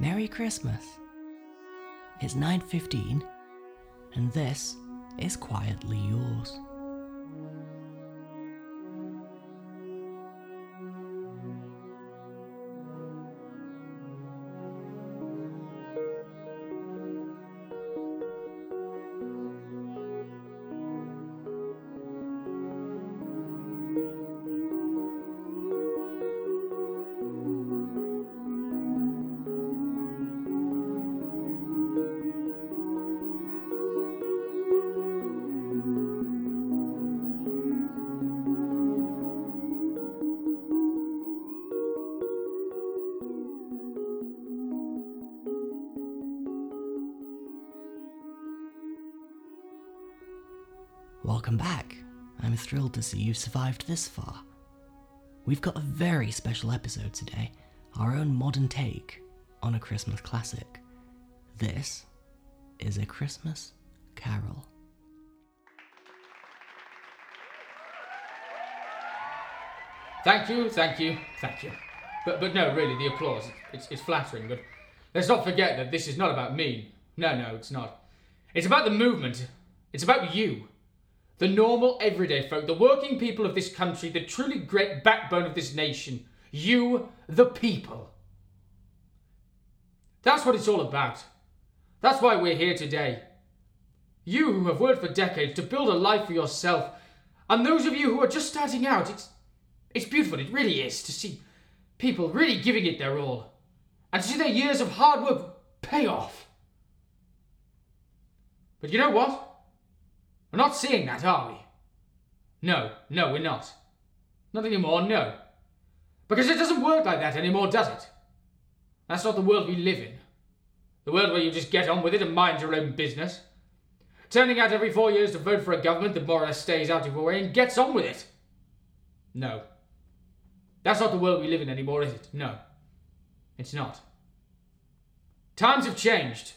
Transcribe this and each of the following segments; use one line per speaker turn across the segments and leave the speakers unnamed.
Merry Christmas. It's 9:15 and this is quietly yours. Welcome back. I'm thrilled to see you've survived this far. We've got a very special episode today, our own modern take on a Christmas classic. This is A Christmas Carol.
Thank you, thank you, thank you. But but no, really, the applause it's it's flattering. But let's not forget that this is not about me. No, no, it's not. It's about the movement. It's about you, the normal, everyday folk, the working people of this country, the truly great backbone of this nation. You, the people. That's what it's all about. That's why we're here today. You who have worked for decades to build a life for yourself, and those of you who are just starting out, it's it's beautiful, it really is, to see people really giving it their all. And to see their years of hard work pay off. But you know what? We're not seeing that, are we? No, no, we're not. Not anymore, no. Because it doesn't work like that anymore, does it? That's not the world we live in. The world where you just get on with it and mind your own business. Turning out every four years to vote for a government that more or less stays out of your way and gets on with it. No. That's not the world we live in anymore, is it? No. It's not. Times have changed.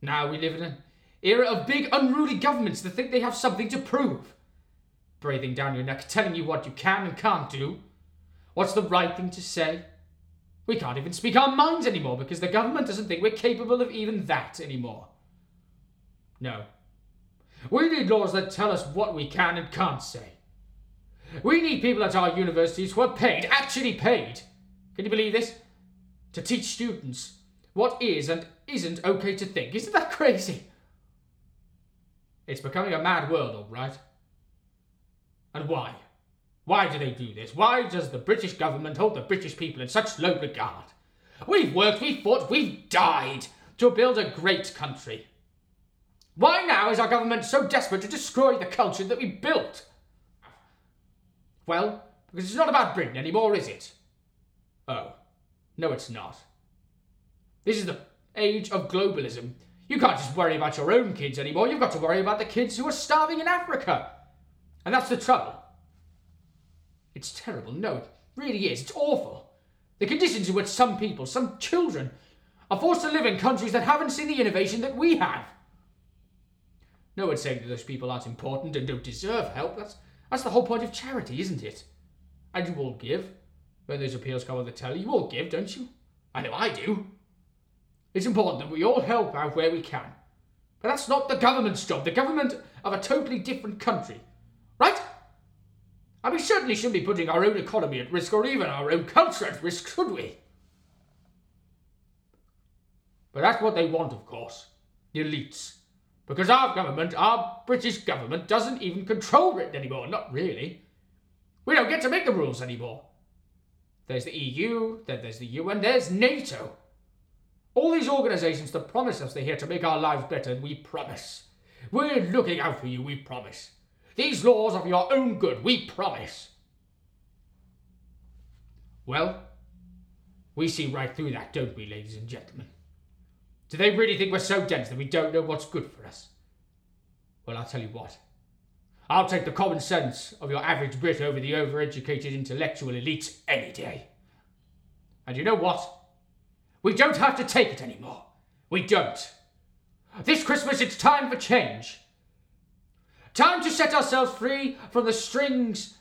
Now we live in an era of big, unruly governments that think they have something to prove. Breathing down your neck, telling you what you can and can't do. What's the right thing to say? We can't even speak our minds anymore because the government doesn't think we're capable of even that anymore. No. We need laws that tell us what we can and can't say. We need people at our universities who are paid, actually paid, can you believe this? To teach students what is and isn't okay to think. Isn't that crazy? It's becoming a mad world, all right. And why? Why do they do this? Why does the British government hold the British people in such low regard? We've worked, we've fought, we've died to build a great country. Why now is our government so desperate to destroy the culture that we built? Well, because it's not about Britain anymore, is it? Oh, no, it's not. This is the age of globalism. You can't just worry about your own kids anymore. You've got to worry about the kids who are starving in Africa. And that's the trouble. It's terrible. No, it really is. It's awful. The conditions in which some people, some children, are forced to live in countries that haven't seen the innovation that we have. No one's saying that those people aren't important and don't deserve help. That's, that's the whole point of charity, isn't it? And you all give. When those appeals come on the telly, you all give, don't you? I know I do. It's important that we all help out where we can. But that's not the government's job, the government of a totally different country. Right? And we certainly shouldn't be putting our own economy at risk or even our own culture at risk, should we? But that's what they want, of course. The elites. Because our government, our British government, doesn't even control Britain anymore. Not really. We don't get to make the rules anymore. There's the EU, then there's the UN, there's NATO. All these organisations that promise us they're here to make our lives better, and we promise. We're looking out for you, we promise. These laws are for your own good, we promise. Well, we see right through that, don't we, ladies and gentlemen? Do they really think we're so dense that we don't know what's good for us? Well, I'll tell you what. I'll take the common sense of your average Brit over the overeducated intellectual elite any day. And you know what? We don't have to take it anymore. We don't. This Christmas, it's time for change. Time to set ourselves free from the strings,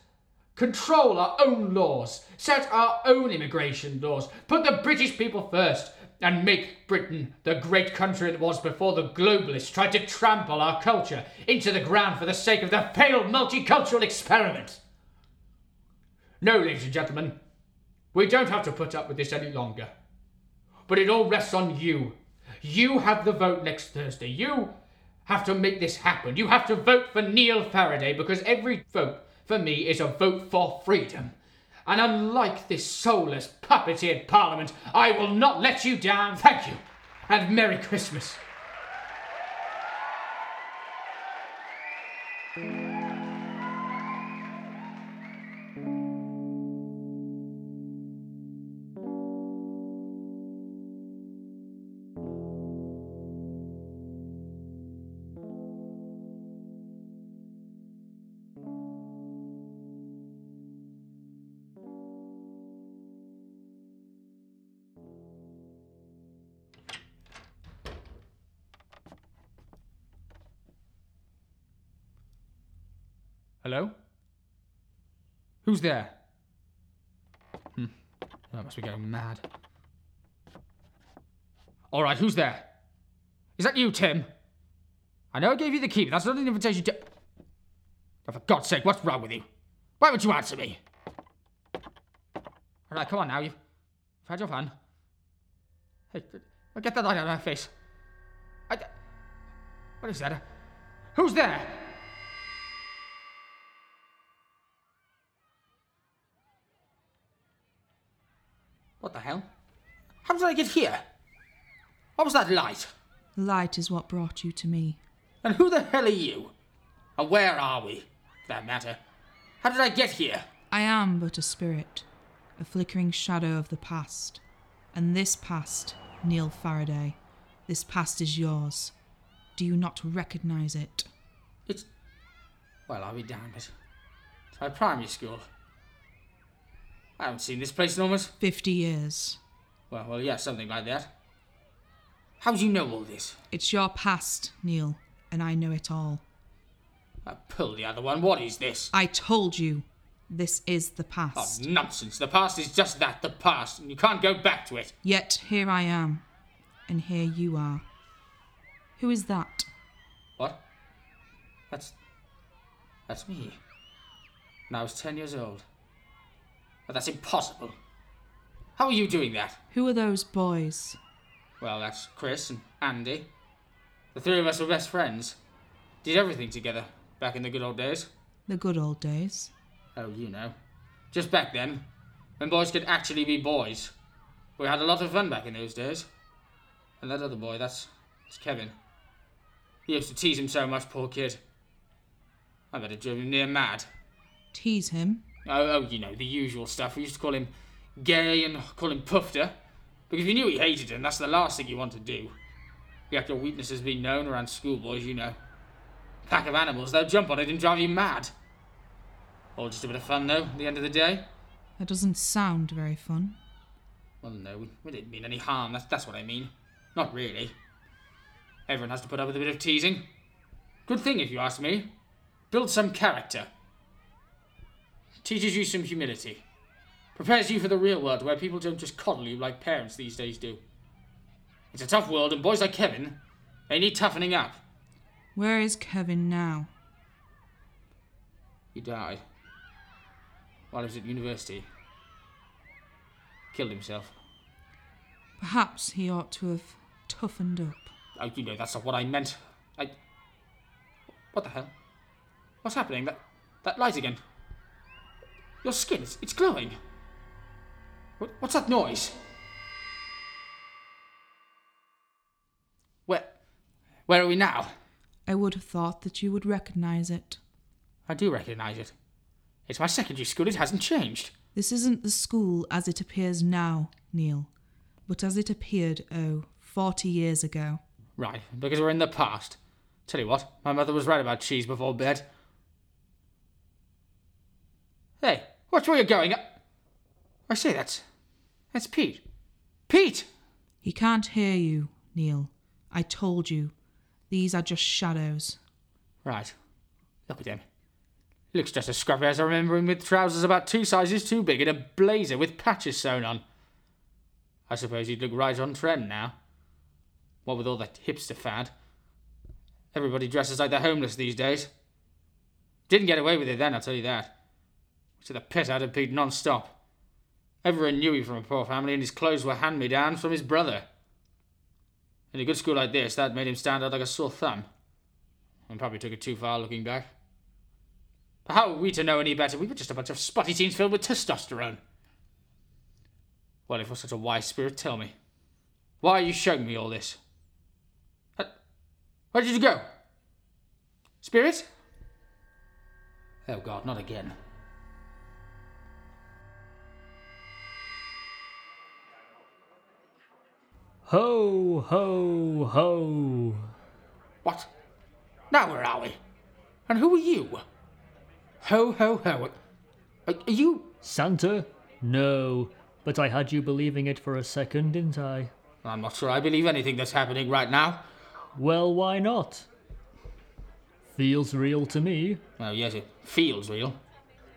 control our own laws, set our own immigration laws, put the British people first, and make Britain the great country it was before the globalists tried to trample our culture into the ground for the sake of their failed multicultural experiment. No, ladies and gentlemen, we don't have to put up with this any longer. But it all rests on you. You have the vote next Thursday. You have to make this happen. You have to vote for Neil Faraday because every vote for me is a vote for freedom. And unlike this soulless, puppeteered Parliament, I will not let you down. Thank you. And Merry Christmas. Hello? Who's there? Hmm. Must be going mad. All right, who's there? Is that you, Tim? I know I gave you the key, but that's not an invitation to. Oh, for God's sake, what's wrong with you? Why won't you answer me? All right, come on now. You've, you've had your fun. Hey, get that light out of my face. I. What is that? Who's there? I get here? What was that light?
Light is what brought you to me.
And who the hell are you? And where are we, for that matter? How did I get here?
I am but a spirit, a flickering shadow of the past. And this past, Neil Faraday, this past is yours. Do you not recognize it?
It's. Well, I'll be damned. It's my primary school. I haven't seen this place in almost.
Fifty years.
Well, well, yeah, something like that. How do you know all this?
It's your past, Neil, and I know it all.
Uh, pull the other one. What is this?
I told you, this is the
Oh,
past.
nonsense. The past is just that, the past, and you can't go back to it.
Yet here I am, and here you are. Who is that?
What? That's. That's me. And I was ten years old. But that's impossible. How are you doing that?
Who are those boys?
Well, that's Chris and Andy. The three of us were best friends. Did everything together back in the good old days.
The good old days.
Oh, you know. Just back then, when boys could actually be boys. We had a lot of fun back in those days. And that other boy, that's, that's Kevin. He used to tease him so much, poor kid. I bet it drove him near mad.
Tease him.
Oh, oh, you know, the usual stuff. We used to call him gay and call him pufter. Because you knew he hated him, that's the last thing you want to do. You have your weaknesses being known around schoolboys, you know. Pack of animals, they'll jump on it and drive you mad. All just a bit of fun, though, at the end of the day.
That doesn't sound very fun.
Well, no, we, we didn't mean any harm. That's, that's what I mean. Not really. Everyone has to put up with a bit of teasing. Good thing, if you ask me. Builds some character. Teaches you some humility. Prepares you for the real world where people don't just coddle you like parents these days do. It's a tough world, and boys like Kevin, they need toughening up.
Where is Kevin now?
He died while he was at university. Killed himself.
Perhaps he ought to have toughened up.
Oh, you know, that's not what I meant. I. What the hell? What's happening? That that light again. Your skin, it's, it's glowing. What, what's that noise? Where. Where are we now?
I would have thought that you would recognize it.
I do recognise it. It's my secondary school, it hasn't changed.
This isn't the school as it appears now, Neil, but as it appeared, oh, forty years ago.
Right, because we're in the past. Tell you what, my mother was right about cheese before bed. Hey, watch where you're going. I say that's. That's Pete. Pete!
He can't hear you, Neil. I told you. These are just shadows.
Right. Look at him. Looks just as scruffy as I remember him with trousers about two sizes too big and a blazer with patches sewn on. I suppose he'd look right on trend now. What with all that hipster fad. Everybody dresses like they're homeless these days. Didn't get away with it then, I'll tell you that. To the pit out of Pete non-stop. Everyone knew he from a poor family, and his clothes were hand-me-downs from his brother. In a good school like this, that made him stand out like a sore thumb. And probably took it too far looking back. But how were we to know any better? We were just a bunch of spotty teens filled with testosterone. Well, if you're such a wise spirit, tell me. Why are you showing me all this? Uh, where did you go? Spirit? Oh god, not again.
Ho, ho, ho.
What? Now where are we? And who are you? Ho, ho, ho. Are, are you.
Santa? No, but I had you believing it for a second, didn't I?
I'm not sure I believe anything that's happening right now.
Well, why not? Feels real to me.
Oh, yes, it feels real.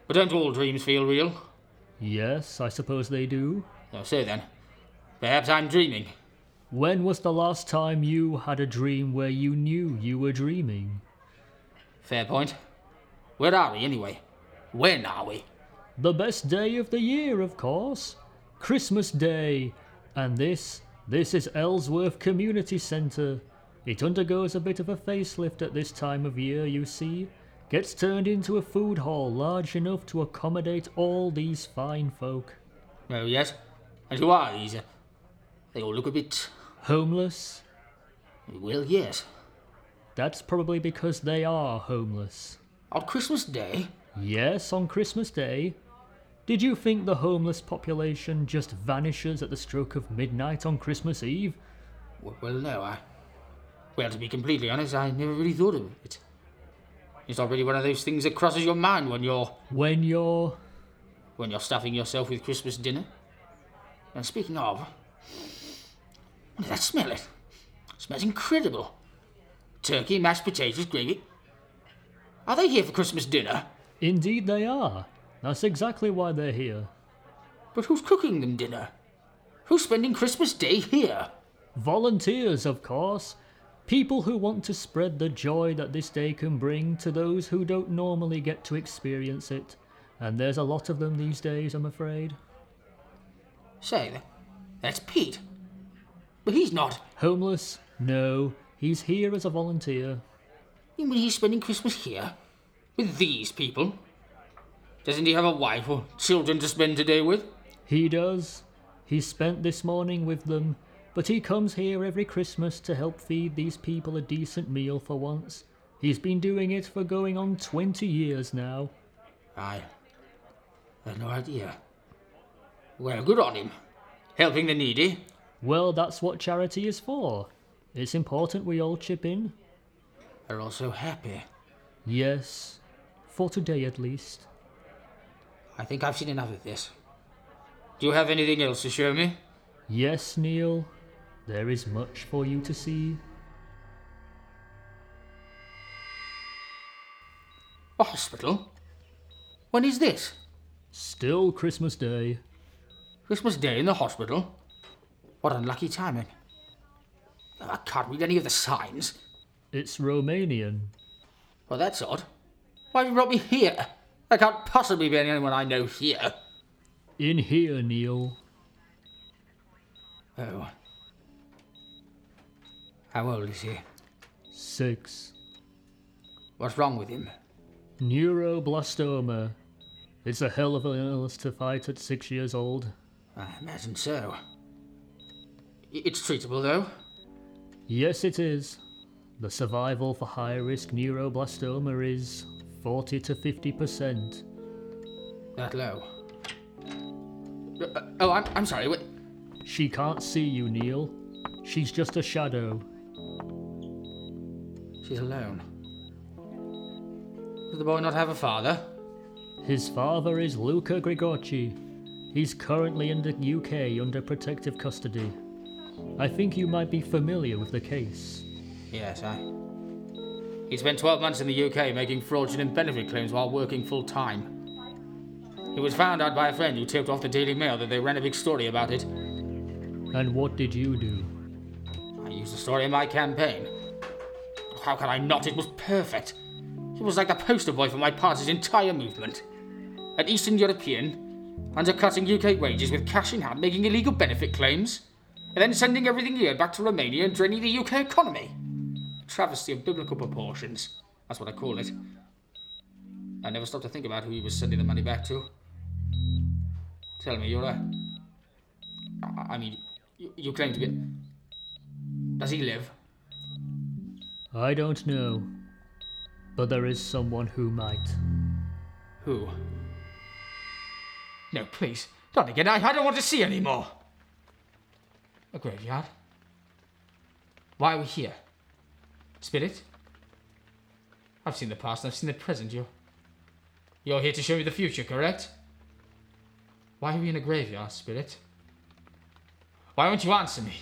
But don't all dreams feel real?
Yes, I suppose they do.
Oh, so then. Perhaps I'm dreaming.
When was the last time you had a dream where you knew you were dreaming?
Fair point. Where are we, anyway? When are we?
The best day of the year, of course. Christmas Day. And this, this is Ellsworth Community Centre. It undergoes a bit of a facelift at this time of year, you see. Gets turned into a food hall large enough to accommodate all these fine folk.
Oh, yes. And who are these? They all look a bit.
Homeless?
Well, yes.
That's probably because they are homeless.
On Christmas Day?
Yes, on Christmas Day. Did you think the homeless population just vanishes at the stroke of midnight on Christmas Eve?
Well, no, I. Well, to be completely honest, I never really thought of it. It's not really one of those things that crosses your mind when you're
When you're.
when you're stuffing yourself with Christmas dinner. And speaking of, what that smell? It smells incredible. Turkey, mashed potatoes, gravy. Are they here for Christmas dinner?
Indeed, they are. That's exactly why they're here.
But who's cooking them dinner? Who's spending Christmas Day here?
Volunteers, of course. People who want to spread the joy that this day can bring to those who don't normally get to experience it. And there's a lot of them these days, I'm afraid.
Say, that- that's Pete. But he's not.
Homeless? No. He's here as a volunteer.
You mean he's spending Christmas here? With these people? Doesn't he have a wife or children to spend today with?
He does. He spent this morning with them, but he comes here every Christmas to help feed these people a decent meal for once. He's been doing it for going on 20 years now.
I had no idea. Well, good on him. Helping the needy.
Well, that's what charity is for. It's important we all chip in.
They're all so happy.
Yes, for today at least.
I think I've seen enough of this. Do you have anything else to show me?
Yes, Neil, there is much for you to see.
A hospital? When is this?
Still Christmas Day.
Christmas Day in the hospital? What unlucky timing. Eh? Oh, I can't read any of the signs.
It's Romanian.
Well, that's odd. Why have you brought me here? There can't possibly be anyone I know here.
In here, Neil.
Oh. How old is he?
Six.
What's wrong with him?
Neuroblastoma. It's a hell of an illness to fight at six years old.
I imagine so. It's treatable, though.
Yes, it is. The survival for high risk neuroblastoma is 40 to 50%.
That low. Uh, oh, I'm, I'm sorry. Wait.
She can't see you, Neil. She's just a shadow.
She's alone. Does the boy not have a father?
His father is Luca Grigorci. He's currently in the UK under protective custody. I think you might be familiar with the case.
Yes, I. He spent 12 months in the UK making fraudulent benefit claims while working full time. He was found out by a friend who tipped off the Daily Mail that they ran a big story about it.
And what did you do?
I used the story in my campaign. How can I not? It was perfect. It was like the poster boy for my party's entire movement. An Eastern European, undercutting UK wages with cash in hand, making illegal benefit claims, and then sending everything here back to Romania and draining the UK economy. A travesty of biblical proportions. That's what I call it. I never stopped to think about who he was sending the money back to. Tell me, you're a. I mean, you, you claim to be. Does he live?
I don't know. But there is someone who might.
Who? No, please. Not again. I, I don't want to see any more. A graveyard? Why are we here? Spirit? I've seen the past and I've seen the present. You're. You're here to show me the future, correct? Why are we in a graveyard, Spirit? Why won't you answer me?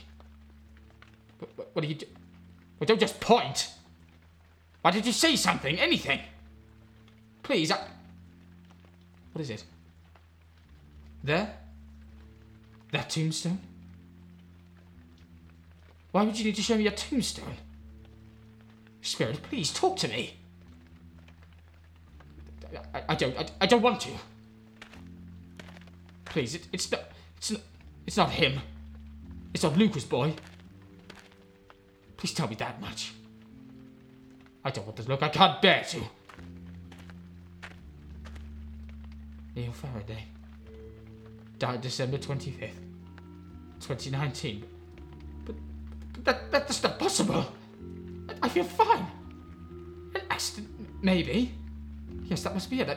What, are you do? Well, don't just point! Why did you say something? Anything? Please, I. What is it? There? That tombstone? Why would you need to show me your tombstone? Spirit, please talk to me. I, I don't. I, I don't want to. Please, it, it's not. It's not. It's not him. It's not Luca's, boy. Please tell me that much. I don't want this look. I can't bear to. Neil Faraday died December 25th, 2019. But, but that, that's not possible. I, feel fine. An accident, maybe. Yes, that must be it. I,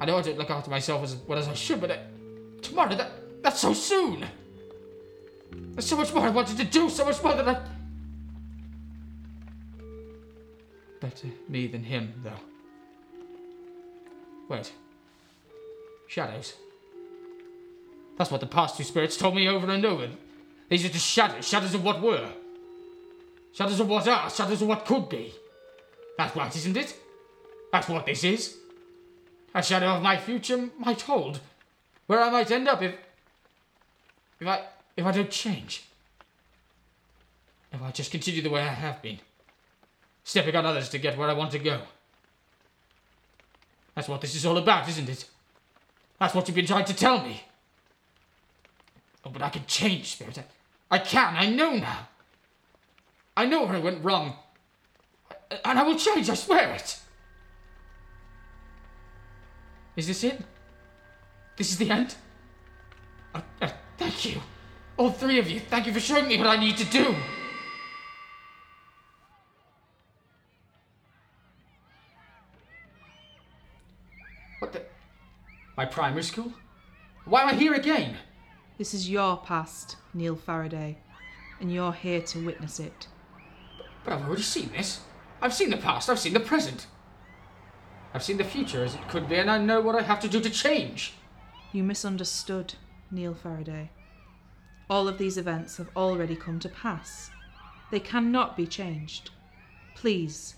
I know I don't look after myself as well as I should, but I, tomorrow, that, that's so soon. There's so much more I wanted to do, so much more that I. Better me than him, though. Wait. Shadows. That's what the past two spirits told me over and over. These are just shadows, shadows of what were. Shadows of what are, shadows of what could be. That's right, isn't it? That's what this is. A shadow of my future might hold. Where I might end up if. if I. if I don't change. If I just continue the way I have been. Stepping on others to get where I want to go. That's what this is all about, isn't it? That's what you've been trying to tell me. Oh, but I can change, Spirit. I, can. I know now. I know where I went wrong. And I will change, I swear it. Is this it? This is the end? Uh, uh, thank you. All three of you, thank you for showing me what I need to do. What the? My primary school? Why am I here again?
This is your past, Neil Faraday, and you're here to witness it.
But I've already seen this. I've seen the past, I've seen the present. I've seen the future as it could be, and I know what I have to do to change.
You misunderstood, Neil Faraday. All of these events have already come to pass. They cannot be changed. Please,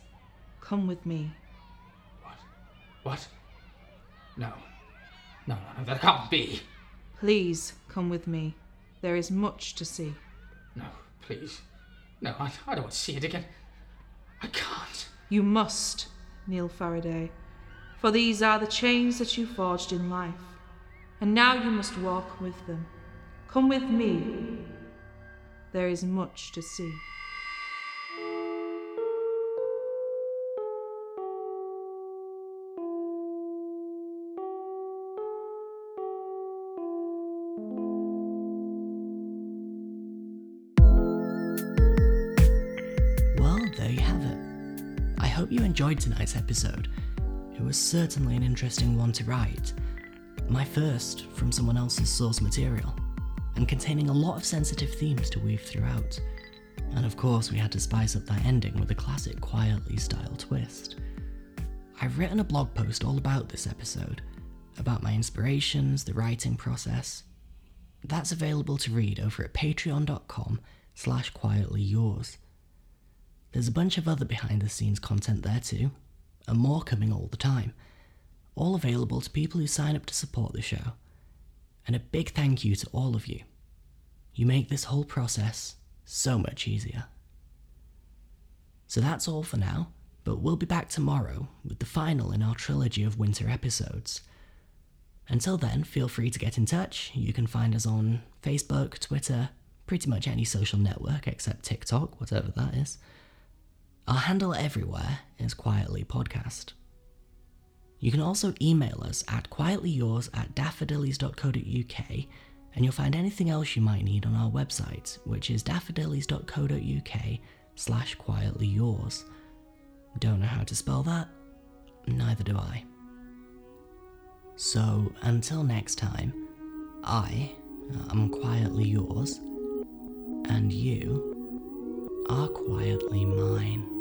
come with me.
What? What? No. No, no, no, that can't be.
Please come with me. There is much to see.
No, please. No, I, I don't want to see it again. I can't.
You must, Neil Faraday, for these are the chains that you forged in life, and now you must walk with them. Come with me. There is much to see.
Hope you enjoyed tonight's episode. It was certainly an interesting one to write. My first from someone else's source material, and containing a lot of sensitive themes to weave throughout. And of course, we had to spice up that ending with a classic quietly style twist. I've written a blog post all about this episode, about my inspirations, the writing process. That's available to read over at patreon.com slash quietly yours. There's a bunch of other behind the scenes content there too, and more coming all the time, all available to people who sign up to support the show. And a big thank you to all of you. You make this whole process so much easier. So that's all for now, but we'll be back tomorrow with the final in our trilogy of winter episodes. Until then, feel free to get in touch. You can find us on Facebook, Twitter, pretty much any social network except TikTok, whatever that is. Our handle everywhere is Quietly Podcast. You can also email us at quietlyyours at daffodillies.co.uk and you'll find anything else you might need on our website, which is daffodillies.co.uk slash quietlyyours. Don't know how to spell that? Neither do I. So, until next time, I am quietly yours, and you are quietly mine.